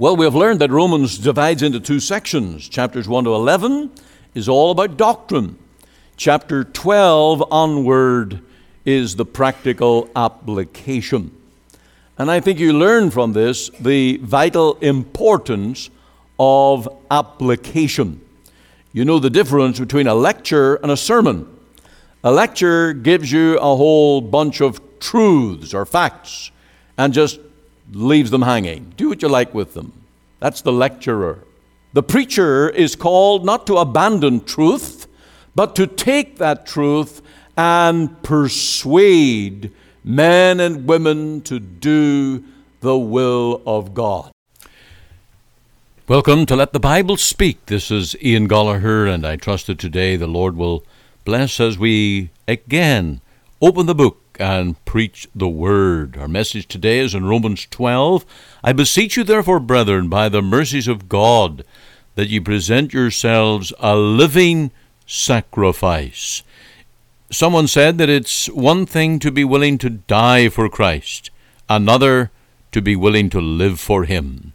Well, we have learned that Romans divides into two sections. Chapters 1 to 11 is all about doctrine. Chapter 12 onward is the practical application. And I think you learn from this the vital importance of application. You know the difference between a lecture and a sermon. A lecture gives you a whole bunch of truths or facts and just leaves them hanging. Do what you like with them. That's the lecturer. The preacher is called not to abandon truth, but to take that truth and persuade men and women to do the will of God. Welcome to Let the Bible Speak. This is Ian Goligher, and I trust that today the Lord will bless as we again open the book and preach the word. Our message today is in Romans 12. I beseech you, therefore, brethren, by the mercies of God, that ye present yourselves a living sacrifice. Someone said that it's one thing to be willing to die for Christ, another to be willing to live for Him.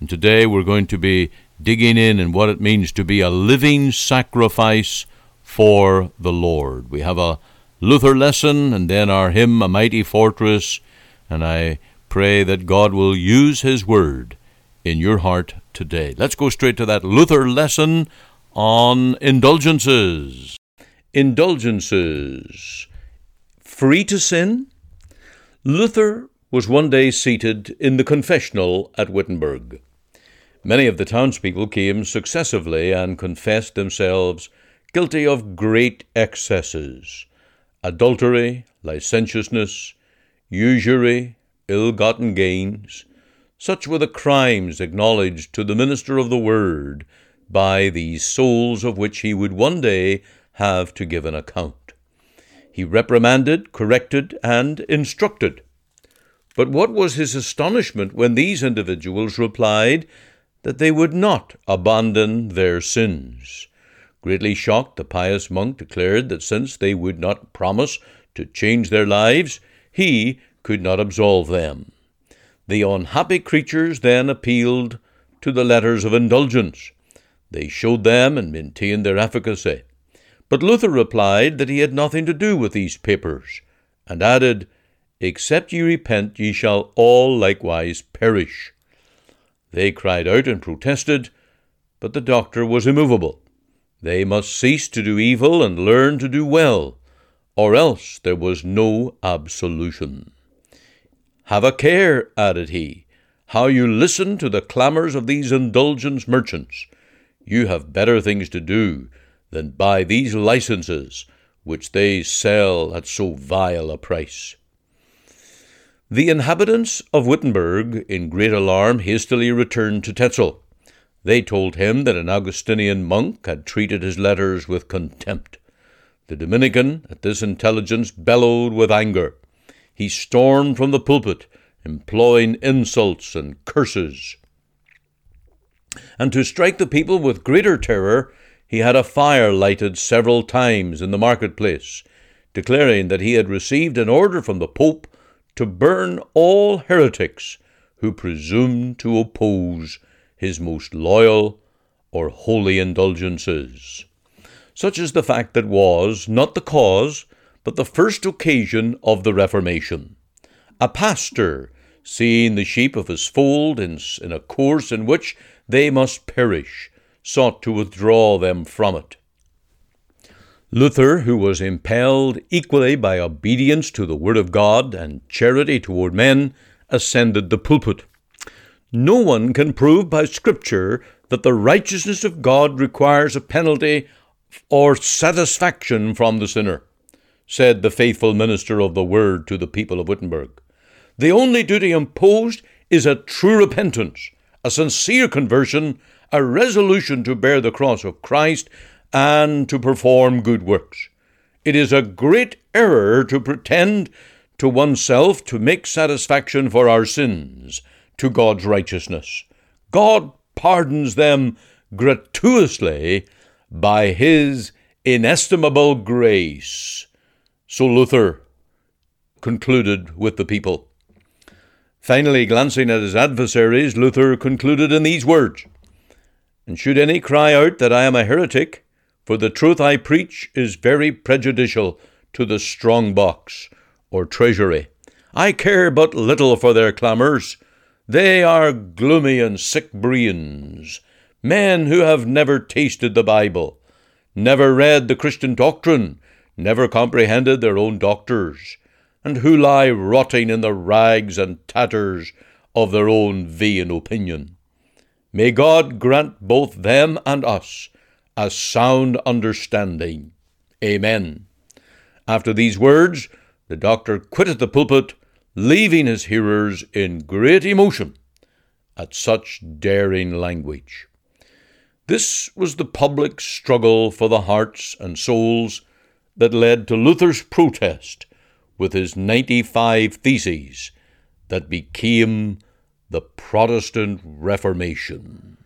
And today we're going to be digging in in what it means to be a living sacrifice for the Lord. We have a Luther lesson, and then our hymn, A Mighty Fortress. And I pray that God will use His Word in your heart today. Let's go straight to that Luther lesson on indulgences. Indulgences. Free to sin? Luther was one day seated in the confessional at Wittenberg. Many of the townspeople came successively and confessed themselves guilty of great excesses adultery, licentiousness, usury, ill gotten gains. Such were the crimes acknowledged to the minister of the Word by these souls of which he would one day have to give an account. He reprimanded, corrected, and instructed. But what was his astonishment when these individuals replied that they would not abandon their sins? Greatly shocked, the pious monk declared that since they would not promise to change their lives, he could not absolve them. The unhappy creatures then appealed to the letters of indulgence. They showed them and maintained their efficacy. But Luther replied that he had nothing to do with these papers, and added, Except ye repent, ye shall all likewise perish. They cried out and protested, but the doctor was immovable. They must cease to do evil and learn to do well, or else there was no absolution. Have a care, added he, how you listen to the clamours of these indulgence merchants. You have better things to do than buy these licenses which they sell at so vile a price. The inhabitants of Wittenberg, in great alarm, hastily returned to Tetzel. They told him that an Augustinian monk had treated his letters with contempt. The Dominican, at this intelligence, bellowed with anger. He stormed from the pulpit, employing insults and curses. And to strike the people with greater terror, he had a fire lighted several times in the marketplace, declaring that he had received an order from the Pope to burn all heretics who presumed to oppose his most loyal or holy indulgences, such as the fact that was not the cause, but the first occasion of the Reformation. A pastor, seeing the sheep of his fold in, in a course in which they must perish, sought to withdraw them from it. Luther, who was impelled equally by obedience to the Word of God and charity toward men, ascended the pulpit. No one can prove by Scripture that the righteousness of God requires a penalty or satisfaction from the sinner, said the faithful minister of the Word to the people of Wittenberg. The only duty imposed is a true repentance, a sincere conversion, a resolution to bear the cross of Christ, and to perform good works. It is a great error to pretend to oneself to make satisfaction for our sins to God's righteousness. God pardons them gratuitously by his inestimable grace. So Luther concluded with the people. Finally, glancing at his adversaries, Luther concluded in these words And should any cry out that I am a heretic, for the truth I preach is very prejudicial to the strong box or treasury. I care but little for their clamours. They are gloomy and sick brains, men who have never tasted the Bible, never read the Christian doctrine, never comprehended their own doctors, and who lie rotting in the rags and tatters of their own vain opinion. May God grant both them and us a sound understanding. Amen. After these words, the doctor quitted the pulpit, leaving his hearers in great emotion at such daring language. This was the public struggle for the hearts and souls that led to Luther's protest with his 95 Theses that became the Protestant Reformation.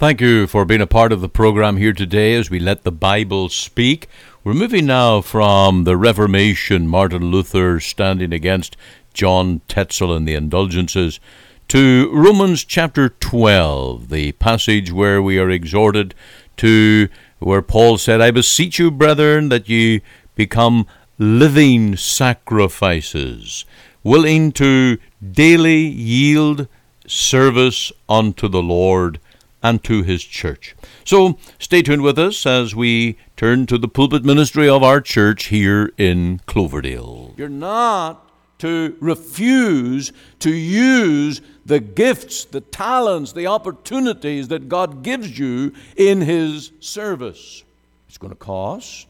Thank you for being a part of the program here today as we let the Bible speak. We're moving now from the Reformation, Martin Luther standing against John Tetzel and the indulgences, to Romans chapter 12, the passage where we are exhorted to where Paul said, I beseech you, brethren, that ye become living sacrifices, willing to daily yield service unto the Lord and to his church. So stay tuned with us as we turn to the pulpit ministry of our church here in Cloverdale. You're not to refuse to use the gifts, the talents, the opportunities that God gives you in His service. It's going to cost,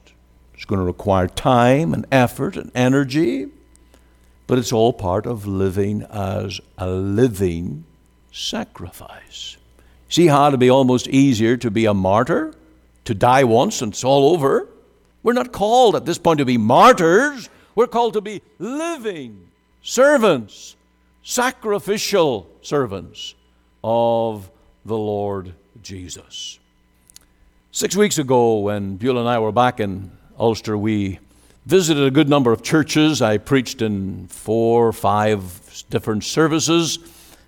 it's going to require time and effort and energy, but it's all part of living as a living sacrifice. See how it'd be almost easier to be a martyr, to die once and it's all over. We're not called at this point to be martyrs. We're called to be living servants, sacrificial servants of the Lord Jesus. Six weeks ago, when Beulah and I were back in Ulster, we visited a good number of churches. I preached in four or five different services.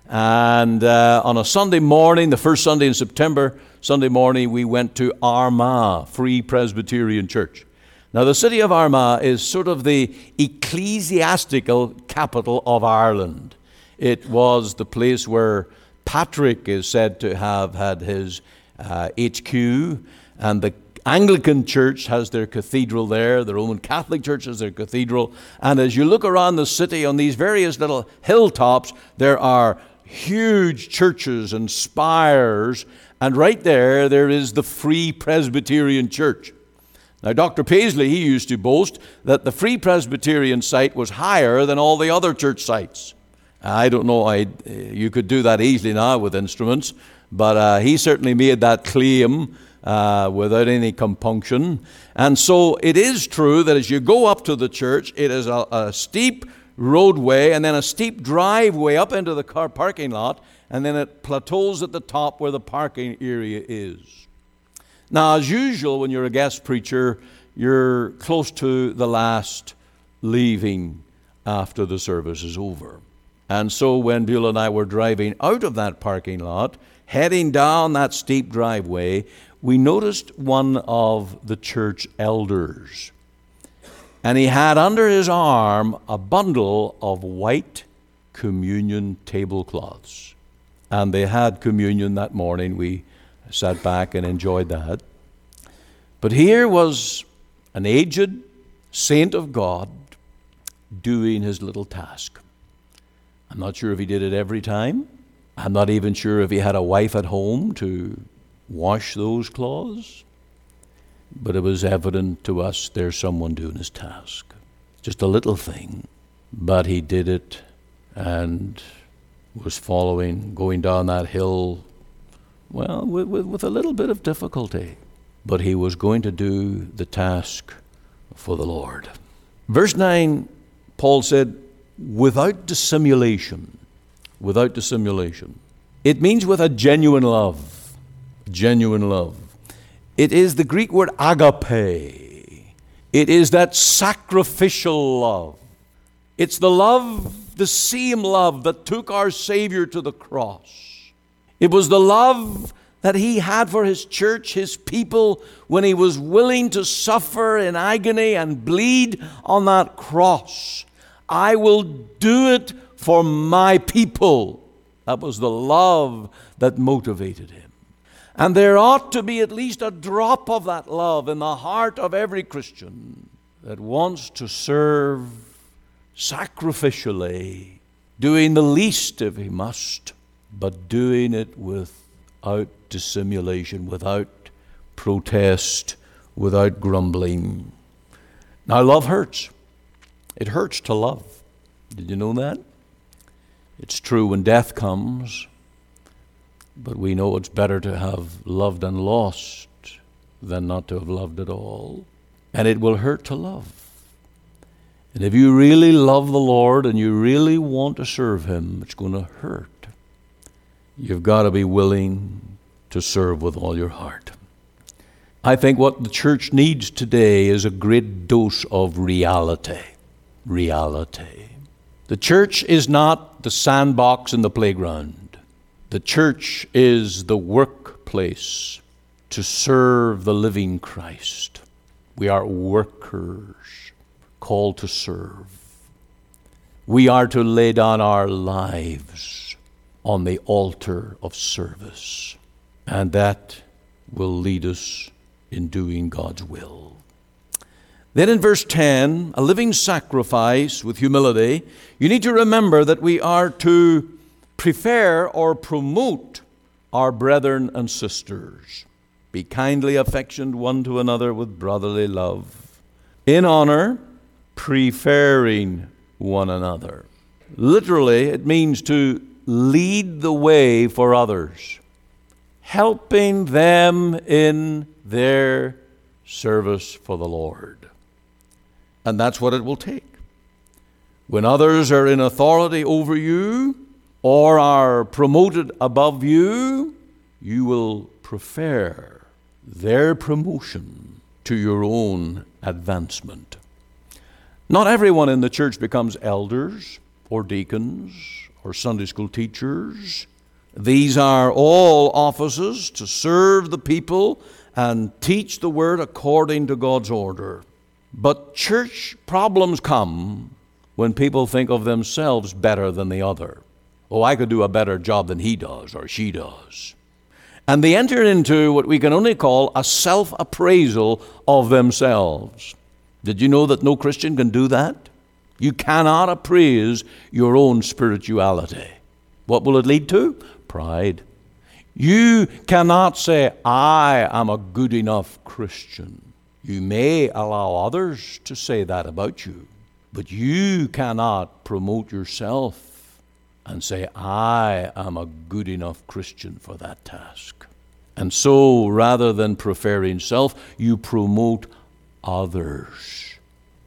And uh, on a Sunday morning, the first Sunday in September, Sunday morning, we went to Armagh Free Presbyterian Church. Now, the city of Armagh is sort of the ecclesiastical capital of Ireland. It was the place where Patrick is said to have had his uh, HQ, and the Anglican Church has their cathedral there, the Roman Catholic Church has their cathedral, and as you look around the city on these various little hilltops, there are huge churches and spires, and right there, there is the Free Presbyterian Church. Now, Dr. Paisley, he used to boast that the Free Presbyterian site was higher than all the other church sites. I don't know, I, you could do that easily now with instruments, but uh, he certainly made that claim uh, without any compunction. And so it is true that as you go up to the church, it is a, a steep roadway and then a steep driveway up into the car parking lot, and then it plateaus at the top where the parking area is. Now, as usual, when you're a guest preacher, you're close to the last leaving after the service is over. And so when Beulah and I were driving out of that parking lot, heading down that steep driveway, we noticed one of the church elders. And he had under his arm a bundle of white communion tablecloths. And they had communion that morning. We sat back and enjoyed that. But here was an aged saint of God doing his little task. I'm not sure if he did it every time. I'm not even sure if he had a wife at home to wash those clothes, but it was evident to us there's someone doing his task. Just a little thing, but he did it and was following, going down that hill, well, with, with, with a little bit of difficulty, but he was going to do the task for the Lord. Verse 9, Paul said, without dissimulation, without dissimulation. It means with a genuine love genuine love. It is the Greek word agape. It is that sacrificial love. It's the love, the same love that took our Savior to the cross. It was the love that He had for His church, His people, when He was willing to suffer in agony and bleed on that cross. I will do it for my people. That was the love that motivated Him. And there ought to be at least a drop of that love in the heart of every Christian that wants to serve sacrificially, doing the least if he must, but doing it without dissimulation, without protest, without grumbling. Now, love hurts. It hurts to love. Did you know that? It's true when death comes. But we know it's better to have loved and lost than not to have loved at all. And it will hurt to love. And if you really love the Lord and you really want to serve Him, it's going to hurt. You've got to be willing to serve with all your heart. I think what the church needs today is a great dose of reality. Reality. The church is not the sandbox in the playground. The church is the workplace to serve the living Christ. We are workers called to serve. We are to lay down our lives on the altar of service, and that will lead us in doing God's will. Then in verse 10, a living sacrifice with humility, you need to remember that we are to prefer or promote our brethren and sisters. Be kindly affectioned one to another with brotherly love. In honor, preferring one another. Literally, it means to lead the way for others, helping them in their service for the Lord. And that's what it will take. when others are in authority over you or are promoted above you, you will prefer their promotion to your own advancement. Not everyone in the church becomes elders or deacons or Sunday school teachers. These are all offices to serve the people and teach the word according to God's order. But church problems come when people think of themselves better than the other. Oh, I could do a better job than he does or she does. And they enter into what we can only call a self appraisal of themselves. Did you know that no Christian can do that? You cannot appraise your own spirituality. What will it lead to? Pride. You cannot say, I am a good enough Christian. You may allow others to say that about you, but you cannot promote yourself and say, I am a good enough Christian for that task. And so, rather than preferring self, you promote others.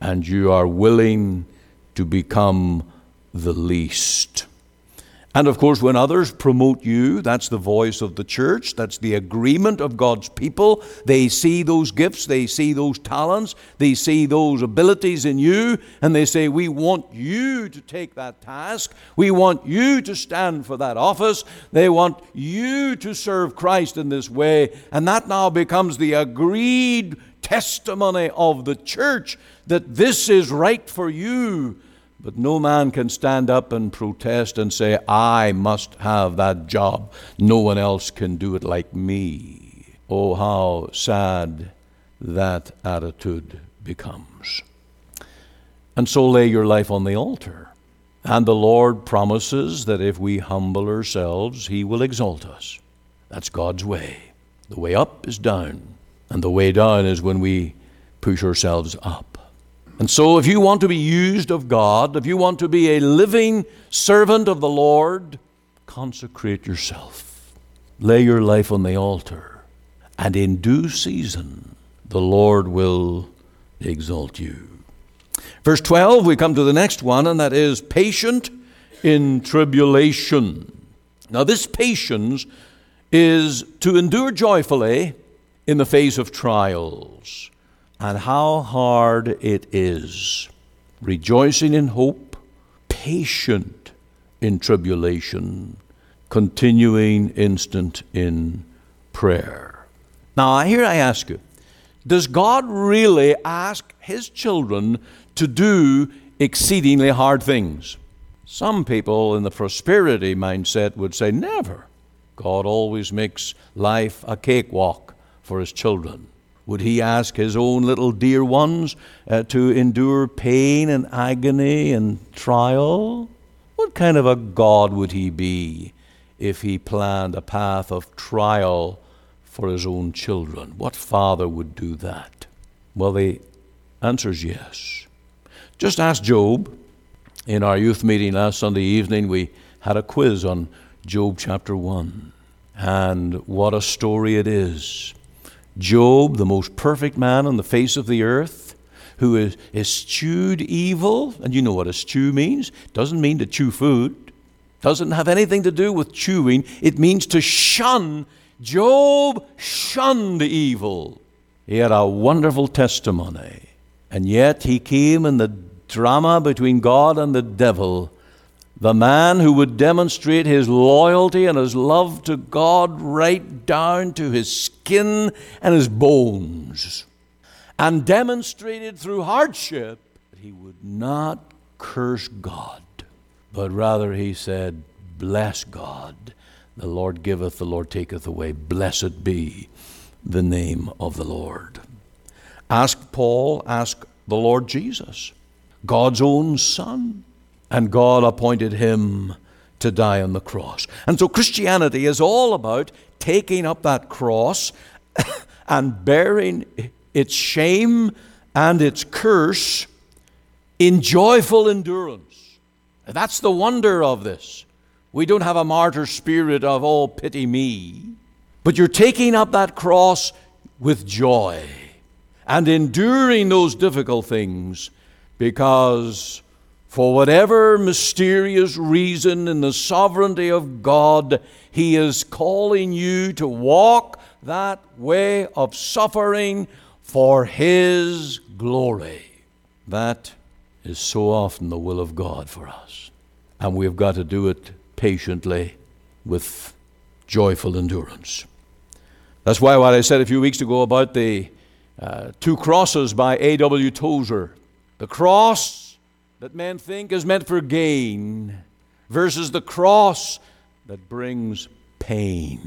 And you are willing to become the least. And of course, when others promote you, that's the voice of the church, that's the agreement of God's people. They see those gifts, they see those talents, they see those abilities in you, and they say, We want you to take that task. We want you to stand for that office. They want you to serve Christ in this way. And that now becomes the agreed testimony of the church that this is right for you but no man can stand up and protest and say, I must have that job. No one else can do it like me. Oh, how sad that attitude becomes. And so lay your life on the altar. And the Lord promises that if we humble ourselves, He will exalt us. That's God's way. The way up is down, and the way down is when we push ourselves up. And so, if you want to be used of God, if you want to be a living servant of the Lord, consecrate yourself. Lay your life on the altar. And in due season, the Lord will exalt you. Verse 12, we come to the next one, and that is patient in tribulation. Now, this patience is to endure joyfully in the face of trials and how hard it is. Rejoicing in hope, patient in tribulation, continuing instant in prayer. Now, here I ask you Does God really ask His children to do exceedingly hard things? Some people in the prosperity mindset would say, Never. God always makes life a cakewalk for His children. Would he ask his own little dear ones uh, to endure pain and agony and trial? What kind of a God would he be if he planned a path of trial for his own children? What father would do that? Well, the answer is yes. Just ask Job. In our youth meeting last Sunday evening, we had a quiz on Job chapter 1. And what a story it is. Job, the most perfect man on the face of the earth, who is eschewed evil, and you know what eschew means? Doesn't mean to chew food. Doesn't have anything to do with chewing. It means to shun. Job shunned evil. He had a wonderful testimony. And yet he came in the drama between God and the devil the man who would demonstrate his loyalty and his love to God right down to his skin and his bones, and demonstrated through hardship that he would not curse God, but rather he said, Bless God. The Lord giveth, the Lord taketh away. Blessed be the name of the Lord. Ask Paul, ask the Lord Jesus, God's own Son and God appointed him to die on the cross. And so Christianity is all about taking up that cross and bearing its shame and its curse in joyful endurance. That's the wonder of this. We don't have a martyr spirit of, oh, pity me. But you're taking up that cross with joy and enduring those difficult things because For whatever mysterious reason in the sovereignty of God, He is calling you to walk that way of suffering for His glory. That is so often the will of God for us. And we've got to do it patiently with joyful endurance. That's why what I said a few weeks ago about the uh, two crosses by A.W. Tozer the cross that men think is meant for gain versus the cross that brings pain.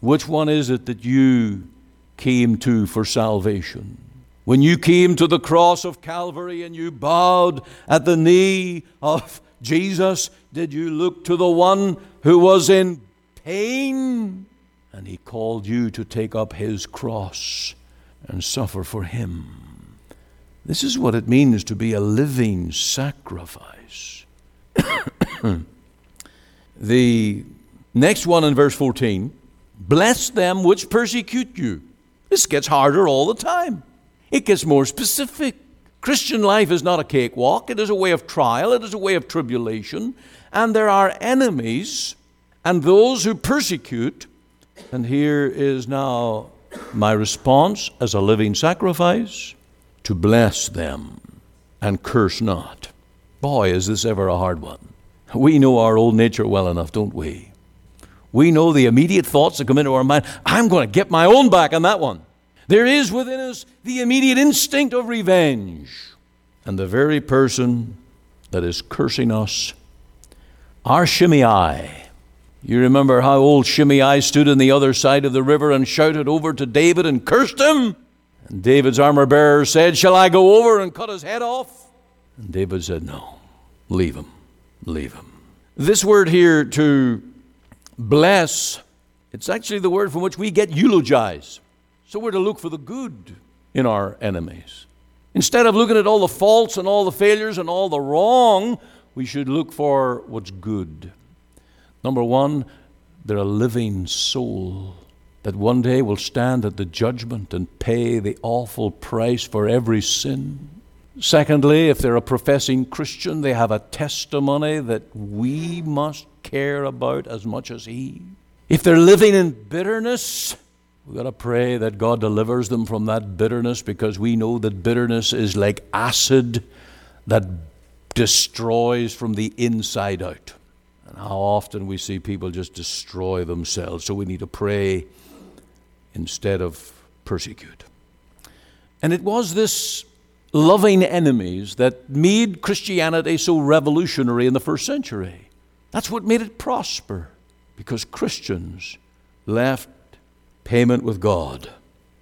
Which one is it that you came to for salvation? When you came to the cross of Calvary and you bowed at the knee of Jesus, did you look to the one who was in pain? And he called you to take up his cross and suffer for him. This is what it means to be a living sacrifice. the next one in verse 14 bless them which persecute you. This gets harder all the time. It gets more specific. Christian life is not a cakewalk, it is a way of trial, it is a way of tribulation, and there are enemies and those who persecute. And here is now my response as a living sacrifice to bless them and curse not. Boy, is this ever a hard one. We know our old nature well enough, don't we? We know the immediate thoughts that come into our mind. I'm going to get my own back on that one. There is within us the immediate instinct of revenge. And the very person that is cursing us, our Shimei, you remember how old Shimei stood on the other side of the river and shouted over to David and cursed him? And David's armor bearer said, Shall I go over and cut his head off? And David said, No, leave him, leave him. This word here to bless, it's actually the word from which we get eulogize. So we're to look for the good in our enemies. Instead of looking at all the faults and all the failures and all the wrong, we should look for what's good. Number one, they're a living soul that one day will stand at the judgment and pay the awful price for every sin. Secondly, if they're a professing Christian, they have a testimony that we must care about as much as He. If they're living in bitterness, We've got to pray that God delivers them from that bitterness because we know that bitterness is like acid that destroys from the inside out. And how often we see people just destroy themselves. So we need to pray instead of persecute. And it was this loving enemies that made Christianity so revolutionary in the first century. That's what made it prosper because Christians left payment with God.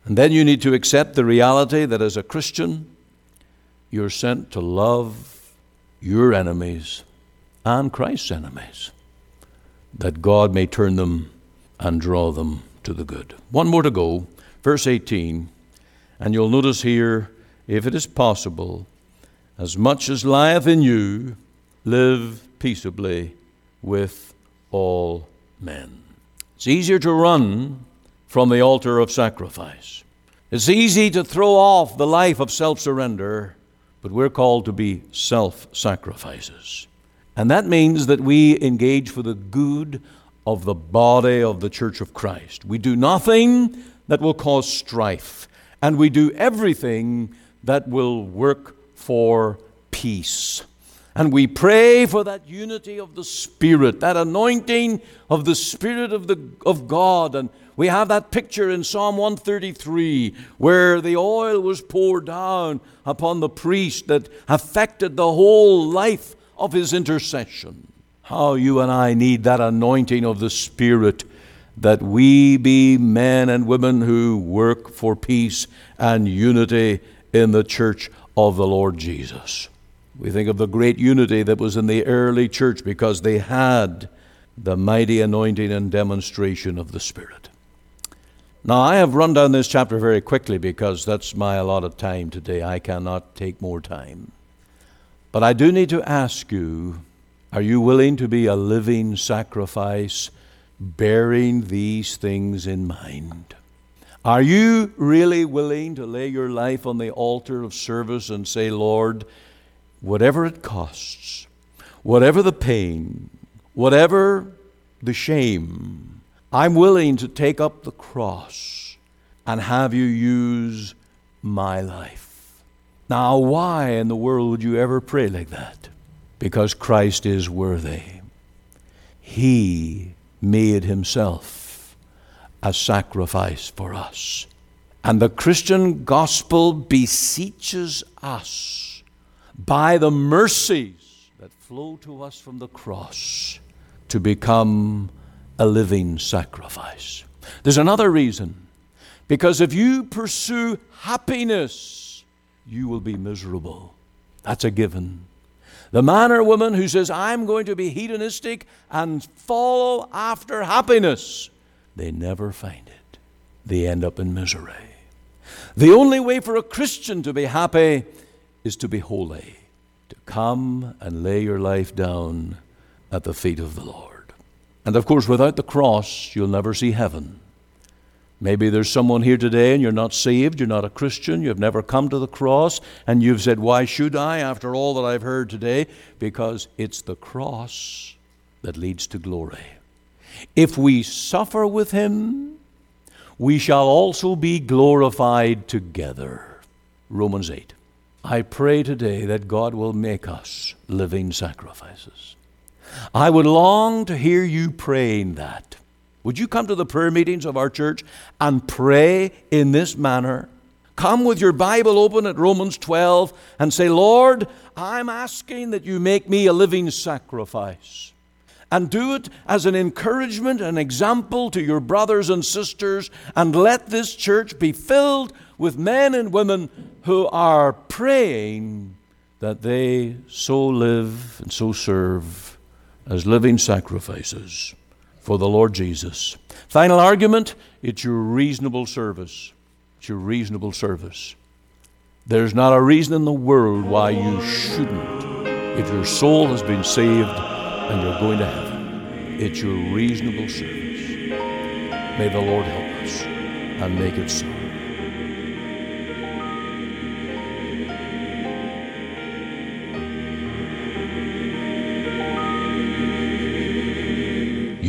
And then you need to accept the reality that as a Christian, you're sent to love your enemies and Christ's enemies, that God may turn them and draw them to the good. One more to go, verse 18, and you'll notice here, if it is possible, as much as lieth in you, live peaceably with all men. It's easier to run from the altar of sacrifice. It's easy to throw off the life of self surrender, but we're called to be self sacrifices. And that means that we engage for the good of the body of the Church of Christ. We do nothing that will cause strife, and we do everything that will work for peace. And we pray for that unity of the Spirit, that anointing of the Spirit of, the, of God. And we have that picture in Psalm 133 where the oil was poured down upon the priest that affected the whole life of his intercession. How you and I need that anointing of the Spirit that we be men and women who work for peace and unity in the church of the Lord Jesus. We think of the great unity that was in the early church because they had the mighty anointing and demonstration of the Spirit. Now, I have run down this chapter very quickly because that's my allotted time today. I cannot take more time. But I do need to ask you are you willing to be a living sacrifice, bearing these things in mind? Are you really willing to lay your life on the altar of service and say, Lord, whatever it costs, whatever the pain, whatever the shame, I'm willing to take up the cross and have you use my life. Now, why in the world would you ever pray like that? Because Christ is worthy. He made himself a sacrifice for us. And the Christian gospel beseeches us by the mercies that flow to us from the cross to become a living sacrifice. There's another reason. Because if you pursue happiness, you will be miserable. That's a given. The man or woman who says, I'm going to be hedonistic and follow after happiness, they never find it. They end up in misery. The only way for a Christian to be happy is to be holy, to come and lay your life down at the feet of the Lord. And of course, without the cross, you'll never see heaven. Maybe there's someone here today and you're not saved, you're not a Christian, you've never come to the cross, and you've said, Why should I after all that I've heard today? Because it's the cross that leads to glory. If we suffer with Him, we shall also be glorified together. Romans 8. I pray today that God will make us living sacrifices. I would long to hear you praying that. Would you come to the prayer meetings of our church and pray in this manner? Come with your Bible open at Romans 12 and say, Lord, I'm asking that you make me a living sacrifice. And do it as an encouragement, an example to your brothers and sisters, and let this church be filled with men and women who are praying that they so live and so serve as living sacrifices for the Lord Jesus. Final argument it's your reasonable service. It's your reasonable service. There's not a reason in the world why you shouldn't. If your soul has been saved and you're going to heaven, it's your reasonable service. May the Lord help us and make it so.